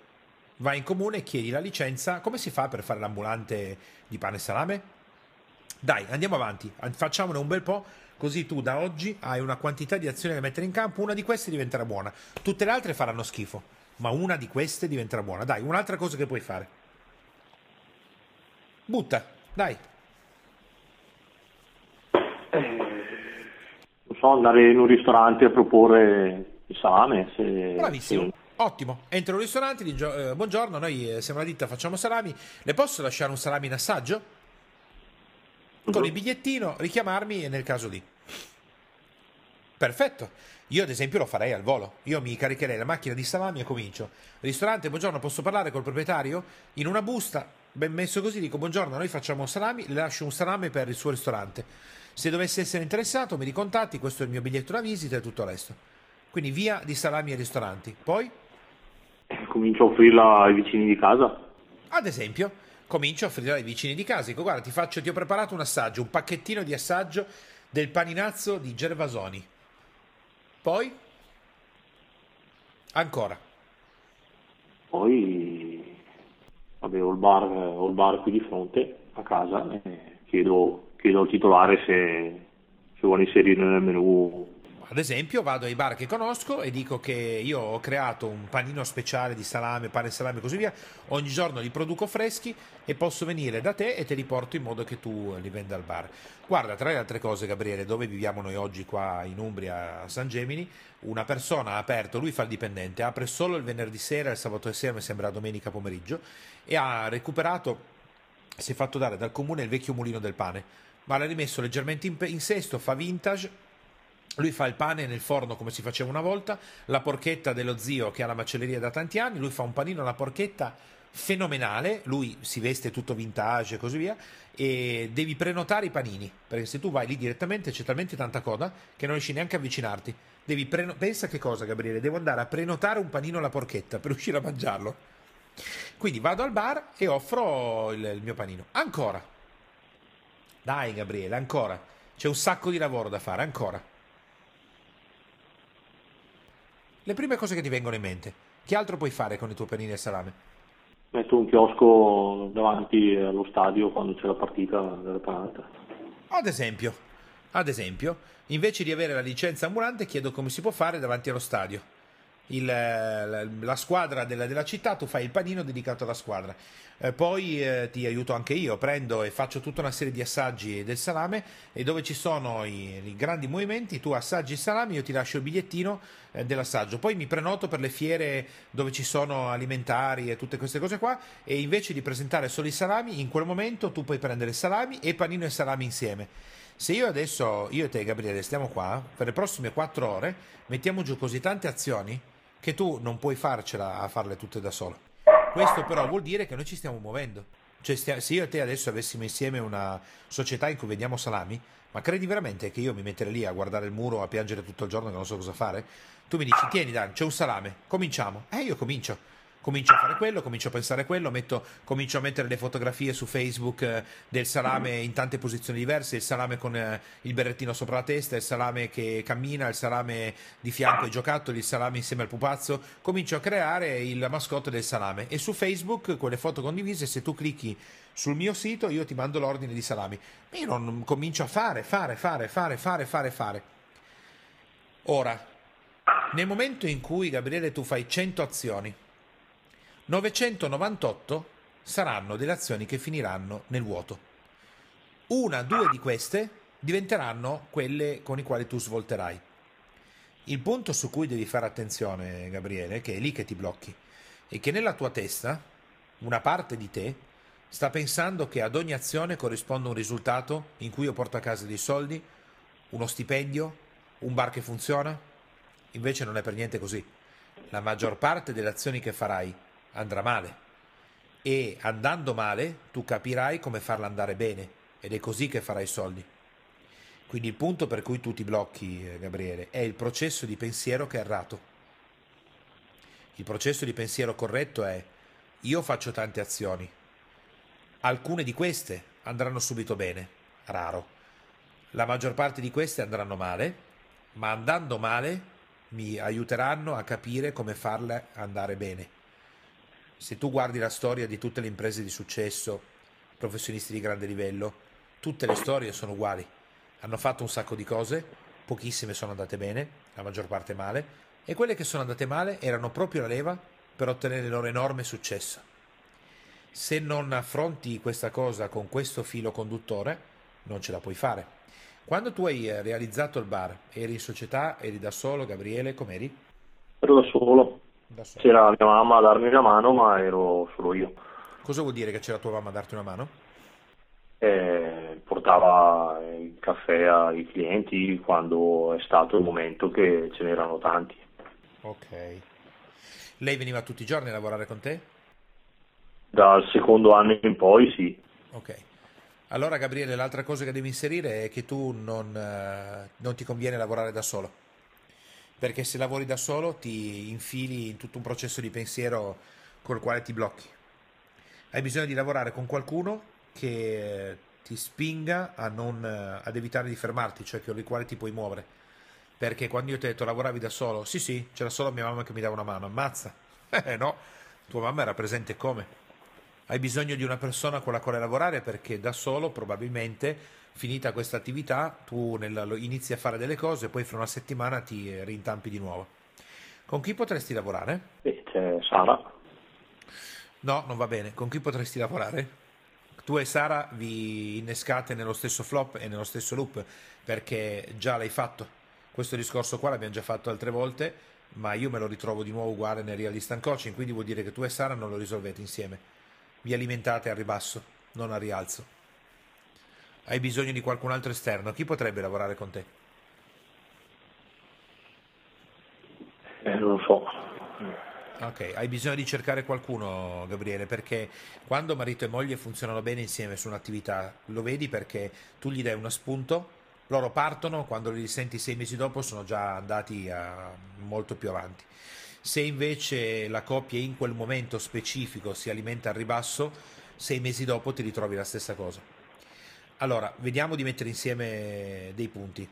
vai in comune chiedi la licenza. Come si fa per fare l'ambulante di pane e salame? Dai, andiamo avanti, facciamone un bel po', così tu da oggi hai una quantità di azioni da mettere in campo, una di queste diventerà buona, tutte le altre faranno schifo, ma una di queste diventerà buona. Dai, un'altra cosa che puoi fare. Butta, dai. Eh, non so, andare in un ristorante a proporre il salame. Se, Bravissimo. Se Ottimo, entro il ristorante, dico, eh, buongiorno, noi eh, siamo la ditta, facciamo salami, le posso lasciare un salame in assaggio? Con il bigliettino, richiamarmi nel caso di. Perfetto, io ad esempio lo farei al volo, io mi caricherei la macchina di salami e comincio. Ristorante, buongiorno, posso parlare col proprietario? In una busta, ben messo così, dico buongiorno, noi facciamo salami, le lascio un salame per il suo ristorante. Se dovesse essere interessato mi ricontatti, questo è il mio biglietto da visita e tutto il resto. Quindi via di salami e ristoranti. Poi? comincio a offrirla ai vicini di casa. Ad esempio, comincio a offrirla ai vicini di casa. Dico, guarda, ti, faccio, ti ho preparato un assaggio, un pacchettino di assaggio del paninazzo di Gervasoni. Poi? Ancora. Poi, vabbè, ho il bar, il bar qui di fronte a casa e chiedo, chiedo al titolare se, se vuole inserire nel menù ad esempio, vado ai bar che conosco e dico che io ho creato un panino speciale di salame, pane e salame e così via. Ogni giorno li produco freschi e posso venire da te e te li porto in modo che tu li venda al bar. Guarda, tra le altre cose, Gabriele, dove viviamo noi oggi qua in Umbria, a San Gemini, una persona ha aperto, lui fa il dipendente, apre solo il venerdì sera, il sabato sera, mi sembra domenica pomeriggio, e ha recuperato, si è fatto dare dal comune il vecchio mulino del pane, ma l'ha rimesso leggermente in, in sesto, fa vintage lui fa il pane nel forno come si faceva una volta, la porchetta dello zio che ha la macelleria da tanti anni, lui fa un panino alla porchetta fenomenale, lui si veste tutto vintage e così via, e devi prenotare i panini, perché se tu vai lì direttamente c'è talmente tanta coda che non riesci neanche a avvicinarti. Devi preno- Pensa che cosa, Gabriele, devo andare a prenotare un panino alla porchetta per riuscire a mangiarlo. Quindi vado al bar e offro il, il mio panino. Ancora. Dai, Gabriele, ancora. C'è un sacco di lavoro da fare, ancora. Le prime cose che ti vengono in mente. Che altro puoi fare con i tuoi panini e salame? Metto un chiosco davanti allo stadio quando c'è la partita della panata. Ad esempio, ad esempio, invece di avere la licenza ambulante, chiedo come si può fare davanti allo stadio. Il, la squadra della, della, città, tu fai il panino dedicato alla squadra. Eh, poi eh, ti aiuto anche io, prendo e faccio tutta una serie di assaggi del salame e dove ci sono i, i grandi movimenti, tu assaggi il salame, io ti lascio il bigliettino eh, dell'assaggio. Poi mi prenoto per le fiere dove ci sono alimentari e tutte queste cose qua e invece di presentare solo i salami, in quel momento tu puoi prendere salami e panino e salami insieme. Se io adesso, io e te Gabriele, stiamo qua, per le prossime quattro ore, mettiamo giù così tante azioni che tu non puoi farcela a farle tutte da solo. Questo però vuol dire che noi ci stiamo muovendo. Cioè, se io e te adesso avessimo insieme una società in cui vendiamo salami, ma credi veramente che io mi metterei lì a guardare il muro, a piangere tutto il giorno che non so cosa fare? Tu mi dici, tieni Dan, c'è un salame, cominciamo. Eh, io comincio comincio a fare quello, comincio a pensare a quello, metto, comincio a mettere le fotografie su Facebook eh, del salame in tante posizioni diverse, il salame con eh, il berrettino sopra la testa, il salame che cammina, il salame di fianco ai giocattoli, il salame insieme al pupazzo, comincio a creare il mascotte del salame e su Facebook quelle foto condivise, se tu clicchi sul mio sito io ti mando l'ordine di salami. Io non comincio a fare, fare, fare, fare, fare, fare, fare. Ora, nel momento in cui Gabriele tu fai 100 azioni, 998 saranno delle azioni che finiranno nel vuoto. Una, due di queste diventeranno quelle con le quali tu svolterai. Il punto su cui devi fare attenzione, Gabriele, che è lì che ti blocchi, è che nella tua testa una parte di te sta pensando che ad ogni azione corrisponda un risultato in cui io porto a casa dei soldi, uno stipendio, un bar che funziona. Invece non è per niente così. La maggior parte delle azioni che farai andrà male. E andando male, tu capirai come farla andare bene ed è così che farai soldi. Quindi il punto per cui tu ti blocchi, eh, Gabriele, è il processo di pensiero che è errato. Il processo di pensiero corretto è io faccio tante azioni. Alcune di queste andranno subito bene, raro. La maggior parte di queste andranno male, ma andando male mi aiuteranno a capire come farle andare bene se tu guardi la storia di tutte le imprese di successo, professionisti di grande livello, tutte le storie sono uguali. Hanno fatto un sacco di cose, pochissime sono andate bene, la maggior parte male, e quelle che sono andate male erano proprio la leva per ottenere il loro enorme successo. Se non affronti questa cosa con questo filo conduttore, non ce la puoi fare. Quando tu hai eh, realizzato il bar, eri in società, eri da solo, Gabriele, com'eri? Ero da solo. C'era mia mamma a darmi una mano, ma ero solo io. Cosa vuol dire che c'era tua mamma a darti una mano? Eh, portava il caffè ai clienti quando è stato il momento che ce n'erano tanti. Ok. Lei veniva tutti i giorni a lavorare con te? Dal secondo anno in poi sì. Ok. Allora Gabriele, l'altra cosa che devi inserire è che tu non, eh, non ti conviene lavorare da solo perché se lavori da solo ti infili in tutto un processo di pensiero col quale ti blocchi. Hai bisogno di lavorare con qualcuno che ti spinga a non, ad evitare di fermarti, cioè con il quale ti puoi muovere. Perché quando io ti ho detto lavoravi da solo, sì sì, c'era solo mia mamma che mi dava una mano, ammazza. *laughs* Eh no, tua mamma era presente come? Hai bisogno di una persona con la quale lavorare perché da solo probabilmente finita questa attività, tu nel, inizi a fare delle cose, poi fra una settimana ti rintampi di nuovo. Con chi potresti lavorare? Beh, c'è Sara. No, non va bene. Con chi potresti lavorare? Tu e Sara vi innescate nello stesso flop e nello stesso loop perché già l'hai fatto. Questo discorso qua l'abbiamo già fatto altre volte, ma io me lo ritrovo di nuovo uguale nel Real Instant Coaching, quindi vuol dire che tu e Sara non lo risolvete insieme. Vi alimentate al ribasso, non al rialzo hai bisogno di qualcun altro esterno, chi potrebbe lavorare con te? Eh, non lo so. Ok, hai bisogno di cercare qualcuno, Gabriele, perché quando marito e moglie funzionano bene insieme su un'attività, lo vedi perché tu gli dai uno spunto, loro partono, quando li senti sei mesi dopo sono già andati a, molto più avanti. Se invece la coppia in quel momento specifico si alimenta al ribasso, sei mesi dopo ti ritrovi la stessa cosa. Allora, vediamo di mettere insieme dei punti.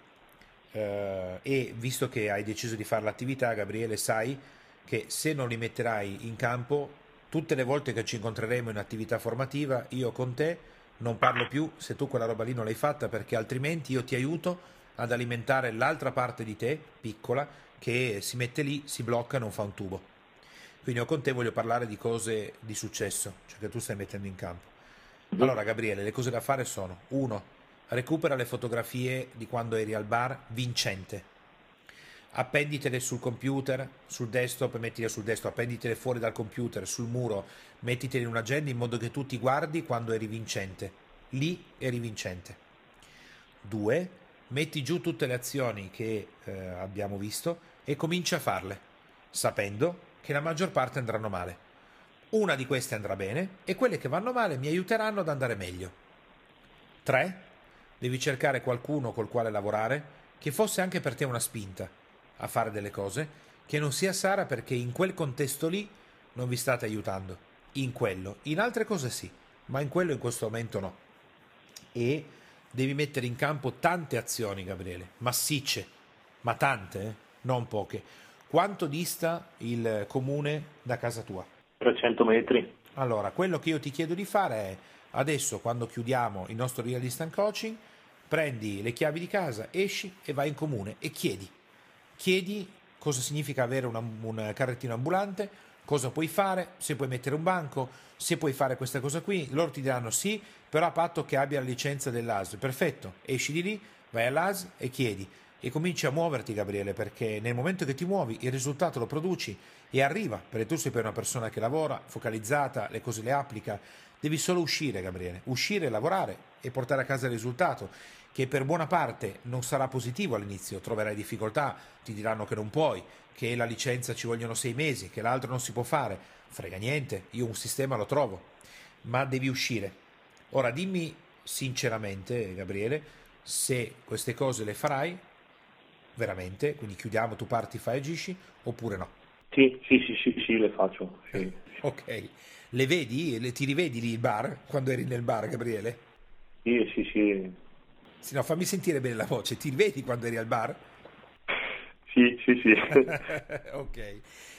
Uh, e visto che hai deciso di fare l'attività, Gabriele, sai che se non li metterai in campo, tutte le volte che ci incontreremo in attività formativa, io con te non parlo più se tu quella roba lì non l'hai fatta, perché altrimenti io ti aiuto ad alimentare l'altra parte di te, piccola, che si mette lì, si blocca e non fa un tubo. Quindi io con te voglio parlare di cose di successo, cioè che tu stai mettendo in campo. Allora Gabriele, le cose da fare sono, uno, recupera le fotografie di quando eri al bar vincente appenditele sul computer, sul desktop, mettile sul desktop, appenditele fuori dal computer, sul muro, mettitele in un'agenda in modo che tu ti guardi quando eri vincente. Lì eri vincente. 2. Metti giù tutte le azioni che eh, abbiamo visto e comincia a farle, sapendo che la maggior parte andranno male. Una di queste andrà bene e quelle che vanno male mi aiuteranno ad andare meglio. 3. Devi cercare qualcuno col quale lavorare che fosse anche per te una spinta a fare delle cose, che non sia Sara perché in quel contesto lì non vi state aiutando. In quello. In altre cose sì, ma in quello in questo momento no. E devi mettere in campo tante azioni, Gabriele, massicce, ma tante, eh? non poche. Quanto dista il comune da casa tua? 300 metri. Allora, quello che io ti chiedo di fare è adesso, quando chiudiamo il nostro Real Distant Coaching, prendi le chiavi di casa, esci e vai in comune e chiedi chiedi cosa significa avere una, un carrettino ambulante, cosa puoi fare, se puoi mettere un banco, se puoi fare questa cosa qui, loro ti diranno sì, però a patto che abbia la licenza dell'AS. Perfetto, esci di lì, vai all'AS e chiedi e cominci a muoverti Gabriele perché nel momento che ti muovi il risultato lo produci e arriva, perché tu sei per una persona che lavora, focalizzata, le cose le applica, devi solo uscire Gabriele, uscire, lavorare e portare a casa il risultato che per buona parte non sarà positivo all'inizio, troverai difficoltà, ti diranno che non puoi, che la licenza ci vogliono sei mesi, che l'altro non si può fare, frega niente, io un sistema lo trovo, ma devi uscire. Ora dimmi sinceramente, Gabriele, se queste cose le farai veramente, quindi chiudiamo, tu parti, fai, agisci, oppure no? Sì, sì, sì, sì, sì le faccio. Sì. ok, le vedi, le, ti rivedi lì il bar, quando eri nel bar, Gabriele? Sì, sì, sì, sì, no, fammi sentire bene la voce. Ti vedi quando eri al bar? Sì, sì, sì. *laughs* ok.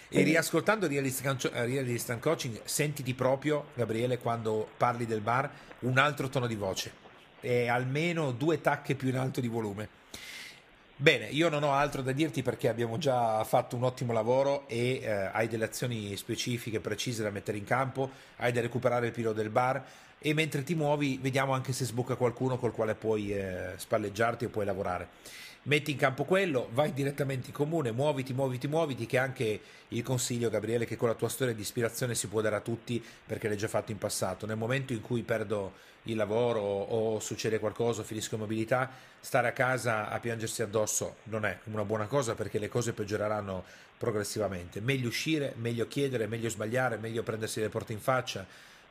E riascoltando Realist Coaching, sentiti proprio, Gabriele, quando parli del bar, un altro tono di voce e almeno due tacche più in alto di volume. Bene, io non ho altro da dirti perché abbiamo già fatto un ottimo lavoro e eh, hai delle azioni specifiche, precise da mettere in campo, hai da recuperare il pilota del bar e mentre ti muovi vediamo anche se sbocca qualcuno col quale puoi eh, spalleggiarti o puoi lavorare. Metti in campo quello, vai direttamente in comune, muoviti, muoviti, muoviti, che anche il consiglio, Gabriele, che con la tua storia di ispirazione si può dare a tutti perché l'hai già fatto in passato. Nel momento in cui perdo il lavoro o succede qualcosa, finisco in mobilità, stare a casa a piangersi addosso non è una buona cosa perché le cose peggioreranno progressivamente. Meglio uscire, meglio chiedere, meglio sbagliare, meglio prendersi le porte in faccia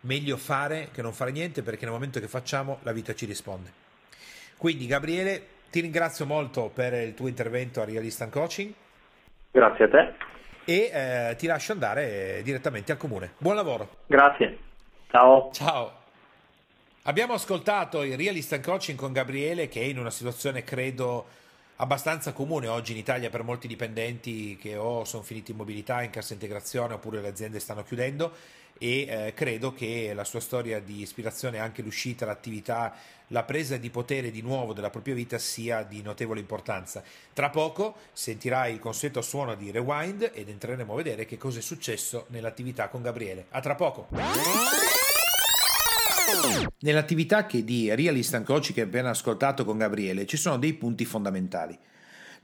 meglio fare che non fare niente perché nel momento che facciamo la vita ci risponde. Quindi Gabriele, ti ringrazio molto per il tuo intervento a Realistan Coaching. Grazie a te. E eh, ti lascio andare direttamente al comune. Buon lavoro. Grazie. Ciao. Ciao. Abbiamo ascoltato il Realistan Coaching con Gabriele che è in una situazione credo abbastanza comune oggi in Italia per molti dipendenti che o sono finiti in mobilità, in cassa integrazione oppure le aziende stanno chiudendo e eh, credo che la sua storia di ispirazione, anche l'uscita, l'attività, la presa di potere di nuovo della propria vita sia di notevole importanza. Tra poco sentirai il consueto suono di Rewind ed entreremo a vedere che cosa è successo nell'attività con Gabriele. A tra poco! Nell'attività che di Realist and Coach che abbiamo ascoltato con Gabriele ci sono dei punti fondamentali.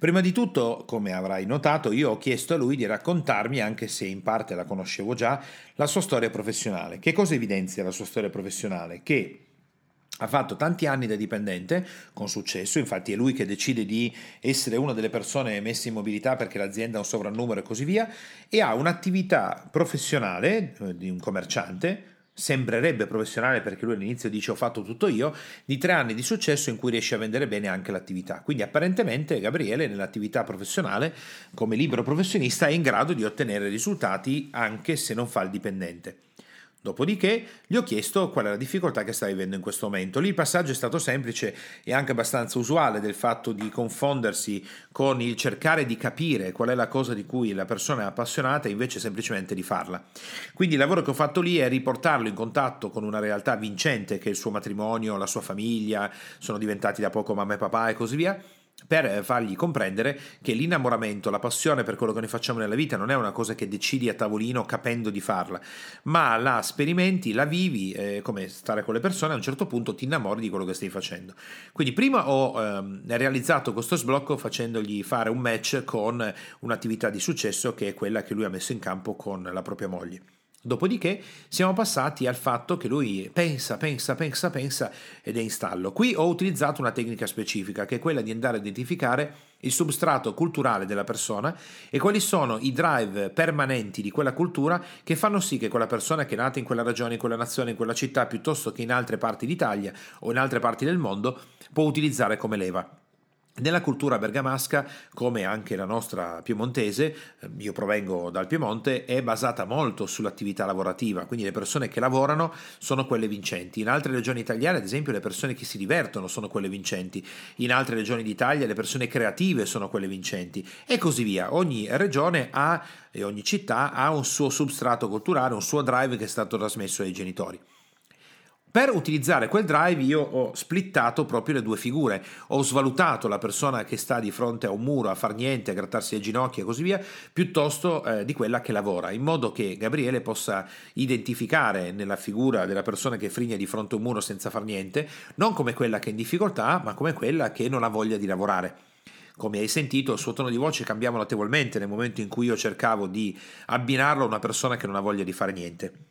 Prima di tutto, come avrai notato, io ho chiesto a lui di raccontarmi, anche se in parte la conoscevo già, la sua storia professionale. Che cosa evidenzia la sua storia professionale? Che ha fatto tanti anni da dipendente con successo, infatti è lui che decide di essere una delle persone messe in mobilità perché l'azienda ha un sovrannumero e così via, e ha un'attività professionale eh, di un commerciante sembrerebbe professionale perché lui all'inizio dice ho fatto tutto io, di tre anni di successo in cui riesce a vendere bene anche l'attività. Quindi apparentemente Gabriele nell'attività professionale come libero professionista è in grado di ottenere risultati anche se non fa il dipendente. Dopodiché gli ho chiesto qual è la difficoltà che sta vivendo in questo momento. Lì il passaggio è stato semplice e anche abbastanza usuale del fatto di confondersi con il cercare di capire qual è la cosa di cui la persona è appassionata e invece semplicemente di farla. Quindi il lavoro che ho fatto lì è riportarlo in contatto con una realtà vincente che è il suo matrimonio, la sua famiglia, sono diventati da poco mamma e papà e così via per fargli comprendere che l'innamoramento, la passione per quello che noi facciamo nella vita non è una cosa che decidi a tavolino capendo di farla, ma la sperimenti, la vivi, eh, come stare con le persone, a un certo punto ti innamori di quello che stai facendo. Quindi prima ho ehm, realizzato questo sblocco facendogli fare un match con un'attività di successo che è quella che lui ha messo in campo con la propria moglie. Dopodiché siamo passati al fatto che lui pensa, pensa, pensa, pensa ed è in stallo. Qui ho utilizzato una tecnica specifica che è quella di andare a identificare il substrato culturale della persona e quali sono i drive permanenti di quella cultura che fanno sì che quella persona che è nata in quella regione, in quella nazione, in quella città, piuttosto che in altre parti d'Italia o in altre parti del mondo, può utilizzare come leva. Nella cultura bergamasca, come anche la nostra piemontese, eh, io provengo dal Piemonte, è basata molto sull'attività lavorativa, quindi le persone che lavorano sono quelle vincenti. In altre regioni italiane, ad esempio, le persone che si divertono sono quelle vincenti. In altre regioni d'Italia le persone creative sono quelle vincenti e così via. Ogni regione ha e ogni città ha un suo substrato culturale, un suo drive che è stato trasmesso ai genitori. Per utilizzare quel drive io ho splittato proprio le due figure, ho svalutato la persona che sta di fronte a un muro a far niente, a grattarsi le ginocchia e così via, piuttosto eh, di quella che lavora, in modo che Gabriele possa identificare nella figura della persona che frigna di fronte a un muro senza far niente, non come quella che è in difficoltà, ma come quella che non ha voglia di lavorare. Come hai sentito, il suo tono di voce cambiava notevolmente nel momento in cui io cercavo di abbinarlo a una persona che non ha voglia di fare niente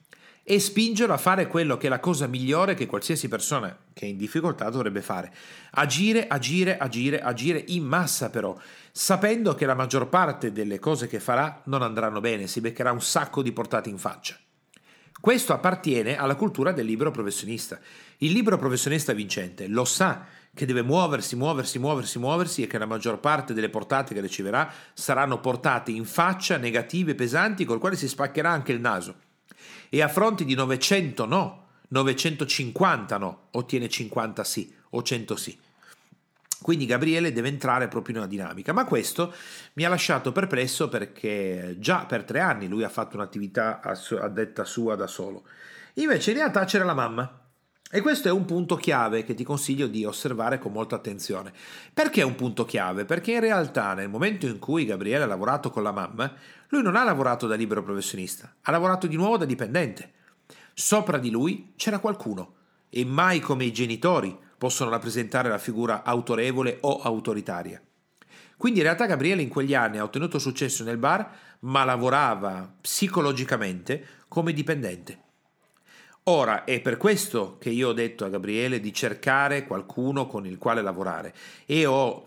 e spingerlo a fare quello che è la cosa migliore che qualsiasi persona che è in difficoltà dovrebbe fare. Agire, agire, agire, agire in massa però, sapendo che la maggior parte delle cose che farà non andranno bene, si beccherà un sacco di portate in faccia. Questo appartiene alla cultura del libero professionista. Il libero professionista vincente lo sa che deve muoversi, muoversi, muoversi, muoversi e che la maggior parte delle portate che riceverà saranno portate in faccia negative, pesanti, col quale si spaccherà anche il naso e a fronte di 900 no, 950 no, ottiene 50 sì o 100 sì. Quindi Gabriele deve entrare proprio in una dinamica, ma questo mi ha lasciato perplesso perché già per tre anni lui ha fatto un'attività a detta sua da solo. Invece in realtà c'era la mamma. E questo è un punto chiave che ti consiglio di osservare con molta attenzione. Perché è un punto chiave? Perché in realtà nel momento in cui Gabriele ha lavorato con la mamma, lui non ha lavorato da libero professionista, ha lavorato di nuovo da dipendente. Sopra di lui c'era qualcuno e mai come i genitori possono rappresentare la figura autorevole o autoritaria. Quindi in realtà Gabriele in quegli anni ha ottenuto successo nel bar, ma lavorava psicologicamente come dipendente. Ora è per questo che io ho detto a Gabriele di cercare qualcuno con il quale lavorare. E ho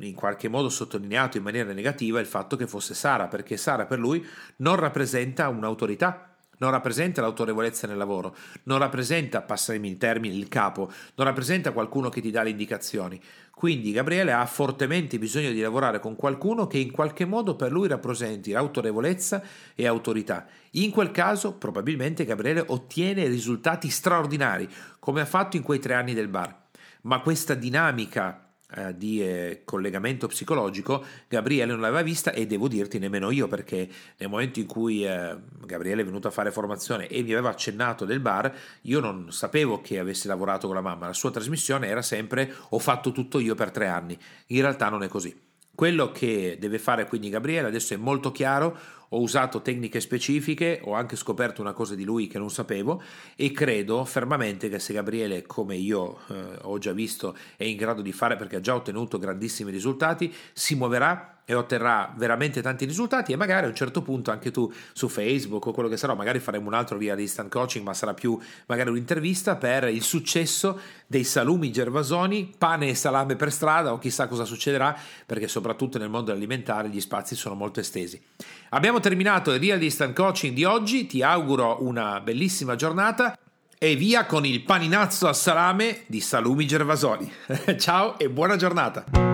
in qualche modo sottolineato in maniera negativa il fatto che fosse Sara, perché Sara per lui non rappresenta un'autorità, non rappresenta l'autorevolezza nel lavoro, non rappresenta, passami in termini, il capo, non rappresenta qualcuno che ti dà le indicazioni. Quindi Gabriele ha fortemente bisogno di lavorare con qualcuno che in qualche modo per lui rappresenti autorevolezza e autorità. In quel caso probabilmente Gabriele ottiene risultati straordinari, come ha fatto in quei tre anni del bar. Ma questa dinamica eh, di eh, collegamento psicologico, Gabriele non l'aveva vista e devo dirti nemmeno io perché nel momento in cui eh, Gabriele è venuto a fare formazione e mi aveva accennato del bar, io non sapevo che avesse lavorato con la mamma, la sua trasmissione era sempre ho fatto tutto io per tre anni, in realtà non è così. Quello che deve fare quindi Gabriele adesso è molto chiaro, ho usato tecniche specifiche, ho anche scoperto una cosa di lui che non sapevo e credo fermamente che se Gabriele, come io eh, ho già visto, è in grado di fare perché ha già ottenuto grandissimi risultati, si muoverà e otterrà veramente tanti risultati e magari a un certo punto anche tu su Facebook o quello che sarà, magari faremo un altro via di instant coaching, ma sarà più magari un'intervista per il successo dei salumi gervasoni, pane e salame per strada o chissà cosa succederà, perché soprattutto nel mondo alimentare gli spazi sono molto estesi. Abbiamo terminato il Real Instant Coaching di oggi, ti auguro una bellissima giornata e via con il paninazzo a salame di salumi gervasoni. *laughs* Ciao e buona giornata!